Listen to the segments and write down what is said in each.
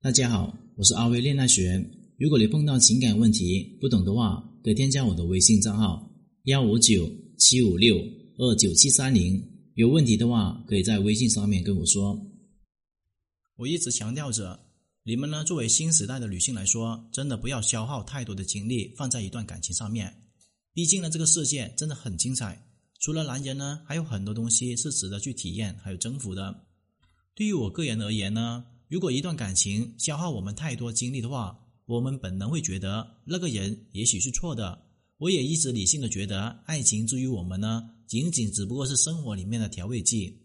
大家好，我是阿威恋爱学。如果你碰到情感问题不懂的话，可以添加我的微信账号幺五九七五六二九七三零。有问题的话，可以在微信上面跟我说。我一直强调着，你们呢作为新时代的女性来说，真的不要消耗太多的精力放在一段感情上面。毕竟呢，这个世界真的很精彩，除了男人呢，还有很多东西是值得去体验还有征服的。对于我个人而言呢。如果一段感情消耗我们太多精力的话，我们本能会觉得那个人也许是错的。我也一直理性的觉得，爱情之于我们呢，仅仅只不过是生活里面的调味剂。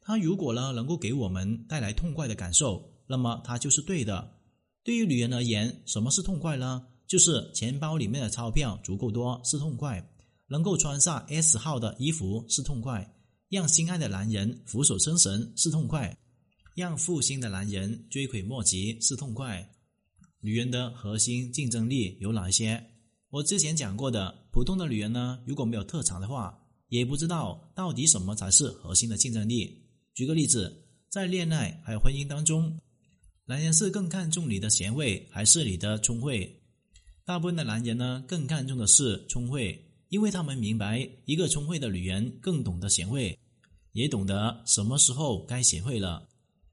它如果呢能够给我们带来痛快的感受，那么它就是对的。对于女人而言，什么是痛快呢？就是钱包里面的钞票足够多是痛快，能够穿上 S 号的衣服是痛快，让心爱的男人俯首称臣是痛快。让负心的男人追悔莫及是痛快。女人的核心竞争力有哪一些？我之前讲过的，普通的女人呢，如果没有特长的话，也不知道到底什么才是核心的竞争力。举个例子，在恋爱还有婚姻当中，男人是更看重你的贤惠还是你的聪慧？大部分的男人呢，更看重的是聪慧，因为他们明白，一个聪慧的女人更懂得贤惠，也懂得什么时候该贤惠了。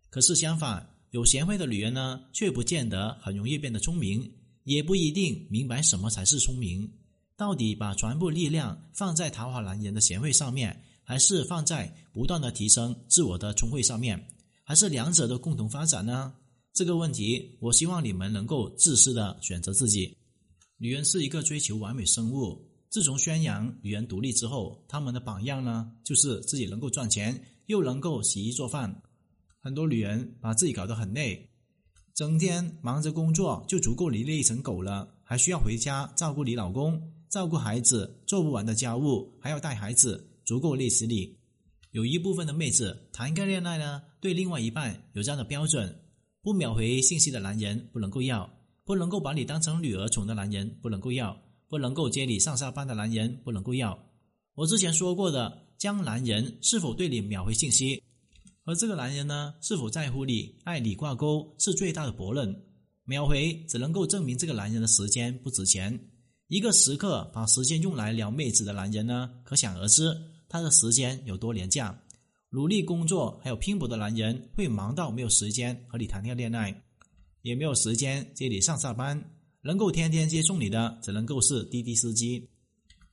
可是相反，有贤惠的女人呢，却不见得很容易变得聪明，也不一定明白什么才是聪明。到底把全部力量放在讨好男人的贤惠上面，还是放在不断的提升自我的聪慧上面，还是两者的共同发展呢？这个问题，我希望你们能够自私的选择自己。女人是一个追求完美生物，自从宣扬女人独立之后，他们的榜样呢，就是自己能够赚钱，又能够洗衣做饭。很多女人把自己搞得很累，整天忙着工作就足够你累成狗了，还需要回家照顾你老公、照顾孩子，做不完的家务，还要带孩子，足够累死你。有一部分的妹子谈个恋爱呢，对另外一半有这样的标准：不秒回信息的男人不能够要，不能够把你当成女儿宠的男人不能够要，不能够接你上下班的男人不能够要。我之前说过的，将男人是否对你秒回信息。而这个男人呢，是否在乎你、爱你挂钩，是最大的悖论。秒回只能够证明这个男人的时间不值钱。一个时刻把时间用来撩妹子的男人呢，可想而知他的时间有多廉价。努力工作还有拼搏的男人，会忙到没有时间和你谈恋爱，也没有时间接你上下班。能够天天接送你的，只能够是滴滴司机。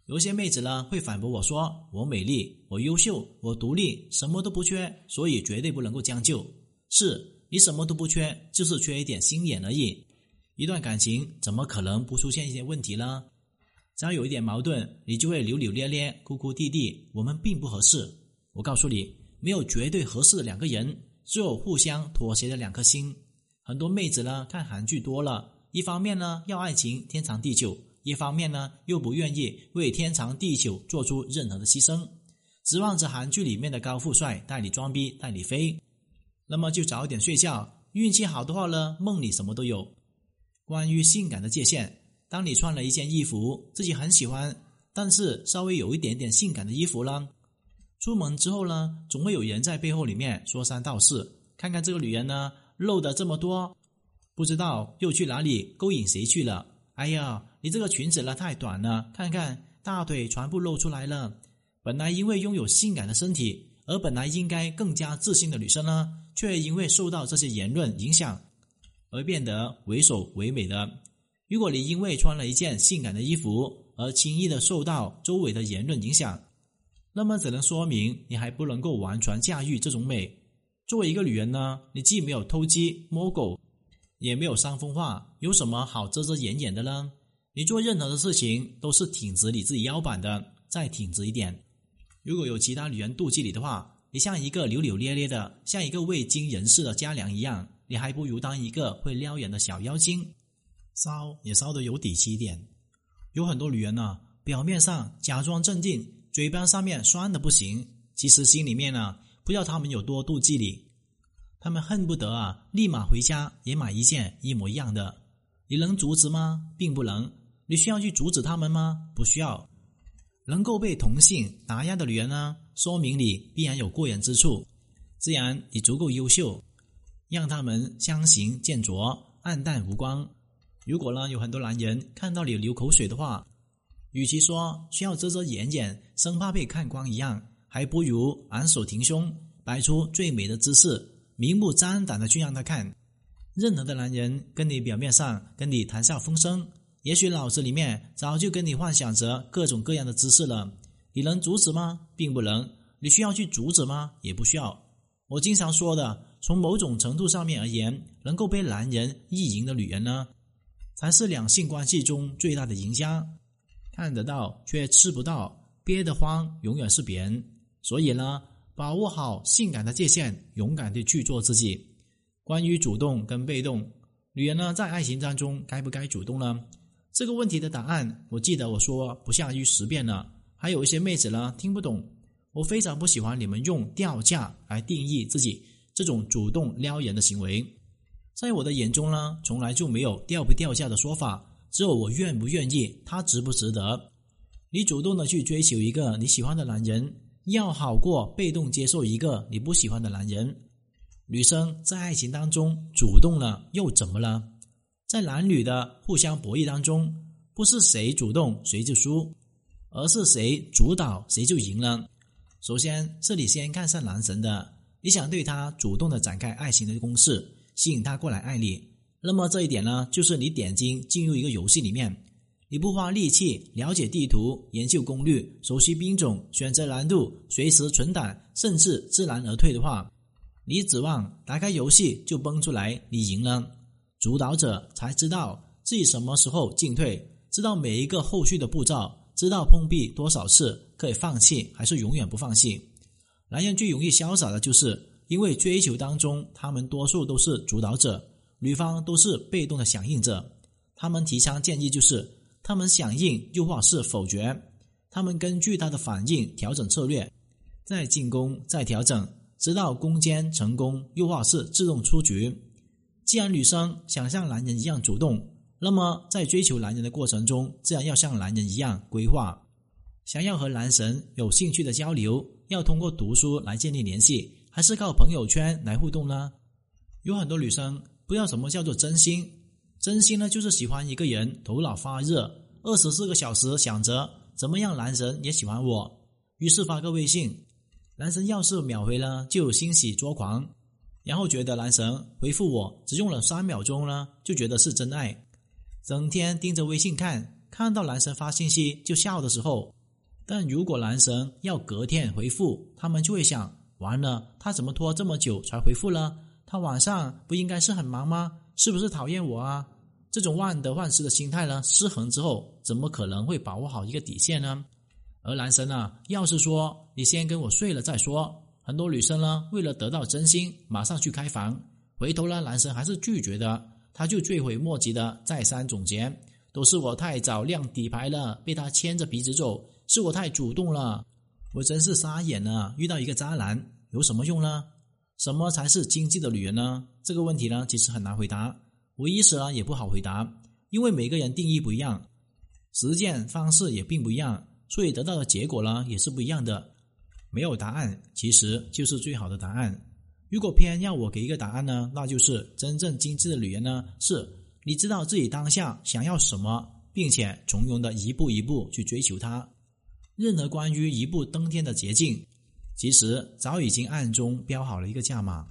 有些妹子呢会反驳我说：“我美丽，我优秀，我独立，什么都不缺，所以绝对不能够将就。”是你什么都不缺，就是缺一点心眼而已。一段感情怎么可能不出现一些问题呢？只要有一点矛盾，你就会扭扭捏捏、哭哭啼啼。我们并不合适。我告诉你，没有绝对合适的两个人，只有互相妥协的两颗心。很多妹子呢看韩剧多了，一方面呢要爱情天长地久。一方面呢，又不愿意为天长地久做出任何的牺牲，指望着韩剧里面的高富帅带你装逼带你飞，那么就早点睡觉。运气好的话呢，梦里什么都有。关于性感的界限，当你穿了一件衣服，自己很喜欢，但是稍微有一点点性感的衣服呢，出门之后呢，总会有人在背后里面说三道四，看看这个女人呢，露的这么多，不知道又去哪里勾引谁去了。哎呀，你这个裙子呢太短了，看看大腿全部露出来了。本来因为拥有性感的身体，而本来应该更加自信的女生呢，却因为受到这些言论影响，而变得猥琐唯美的。如果你因为穿了一件性感的衣服而轻易的受到周围的言论影响，那么只能说明你还不能够完全驾驭这种美。作为一个女人呢，你既没有偷鸡摸狗。也没有伤风化，有什么好遮遮掩掩的呢？你做任何的事情都是挺直你自己腰板的，再挺直一点。如果有其他女人妒忌你的话，你像一个扭扭捏捏的，像一个未经人事的家娘一样，你还不如当一个会撩人的小妖精，骚也骚的有底气一点。有很多女人呢，表面上假装镇定，嘴巴上面酸的不行，其实心里面呢，不知道他们有多妒忌你。他们恨不得啊，立马回家也买一件一模一样的。你能阻止吗？并不能。你需要去阻止他们吗？不需要。能够被同性打压的女人呢，说明你必然有过人之处，自然你足够优秀。让他们相形见拙，暗淡无光。如果呢有很多男人看到你流口水的话，与其说需要遮遮掩掩，生怕被看光一样，还不如昂首挺胸，摆出最美的姿势，明目张胆的去让他看。任何的男人跟你表面上跟你谈笑风生。也许脑子里面早就跟你幻想着各种各样的姿势了，你能阻止吗？并不能。你需要去阻止吗？也不需要。我经常说的，从某种程度上面而言，能够被男人意淫的女人呢，才是两性关系中最大的赢家。看得到却吃不到，憋得慌，永远是别人。所以呢，把握好性感的界限，勇敢的去做自己。关于主动跟被动，女人呢，在爱情当中该不该主动呢？这个问题的答案，我记得我说不下于十遍了。还有一些妹子呢听不懂，我非常不喜欢你们用掉价来定义自己这种主动撩人的行为。在我的眼中呢，从来就没有掉不掉价的说法，只有我愿不愿意，他值不值得。你主动的去追求一个你喜欢的男人，要好过被动接受一个你不喜欢的男人。女生在爱情当中主动了又怎么了？在男女的互相博弈当中，不是谁主动谁就输，而是谁主导谁就赢了。首先是你先看上男神的，你想对他主动的展开爱情的攻势，吸引他过来爱你。那么这一点呢，就是你点睛进入一个游戏里面，你不花力气了解地图、研究攻略、熟悉兵种、选择难度、随时存档，甚至知难而退的话，你指望打开游戏就崩出来你赢了？主导者才知道自己什么时候进退，知道每一个后续的步骤，知道碰壁多少次，可以放弃还是永远不放弃。男人最容易潇洒的就是因为追求当中，他们多数都是主导者，女方都是被动的响应者。他们提倡建议就是，他们响应又或是否决，他们根据他的反应调整策略，再进攻再调整，直到攻坚成功，又或是自动出局。既然女生想像男人一样主动，那么在追求男人的过程中，自然要像男人一样规划。想要和男神有兴趣的交流，要通过读书来建立联系，还是靠朋友圈来互动呢？有很多女生不知道什么叫做真心，真心呢就是喜欢一个人，头脑发热，二十四个小时想着怎么样男神也喜欢我，于是发个微信，男神要是秒回了，就欣喜作狂。然后觉得男神回复我只用了三秒钟呢，就觉得是真爱。整天盯着微信看，看到男神发信息就笑的时候，但如果男神要隔天回复，他们就会想：完了，他怎么拖这么久才回复呢？他晚上不应该是很忙吗？是不是讨厌我啊？这种患得患失的心态呢，失衡之后，怎么可能会把握好一个底线呢？而男神啊，要是说你先跟我睡了再说。很多女生呢，为了得到真心，马上去开房，回头呢，男生还是拒绝的，他就追悔莫及的再三总结，都是我太早亮底牌了，被他牵着鼻子走，是我太主动了，我真是傻眼了，遇到一个渣男有什么用呢？什么才是经济的女人呢？这个问题呢，其实很难回答，我意识呢也不好回答，因为每个人定义不一样，实践方式也并不一样，所以得到的结果呢也是不一样的。没有答案，其实就是最好的答案。如果偏要我给一个答案呢，那就是真正精致的女人呢，是你知道自己当下想要什么，并且从容的一步一步去追求它。任何关于一步登天的捷径，其实早已经暗中标好了一个价码。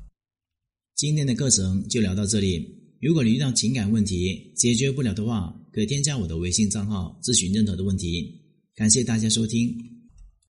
今天的课程就聊到这里。如果你遇到情感问题解决不了的话，可添加我的微信账号咨询任何的问题。感谢大家收听。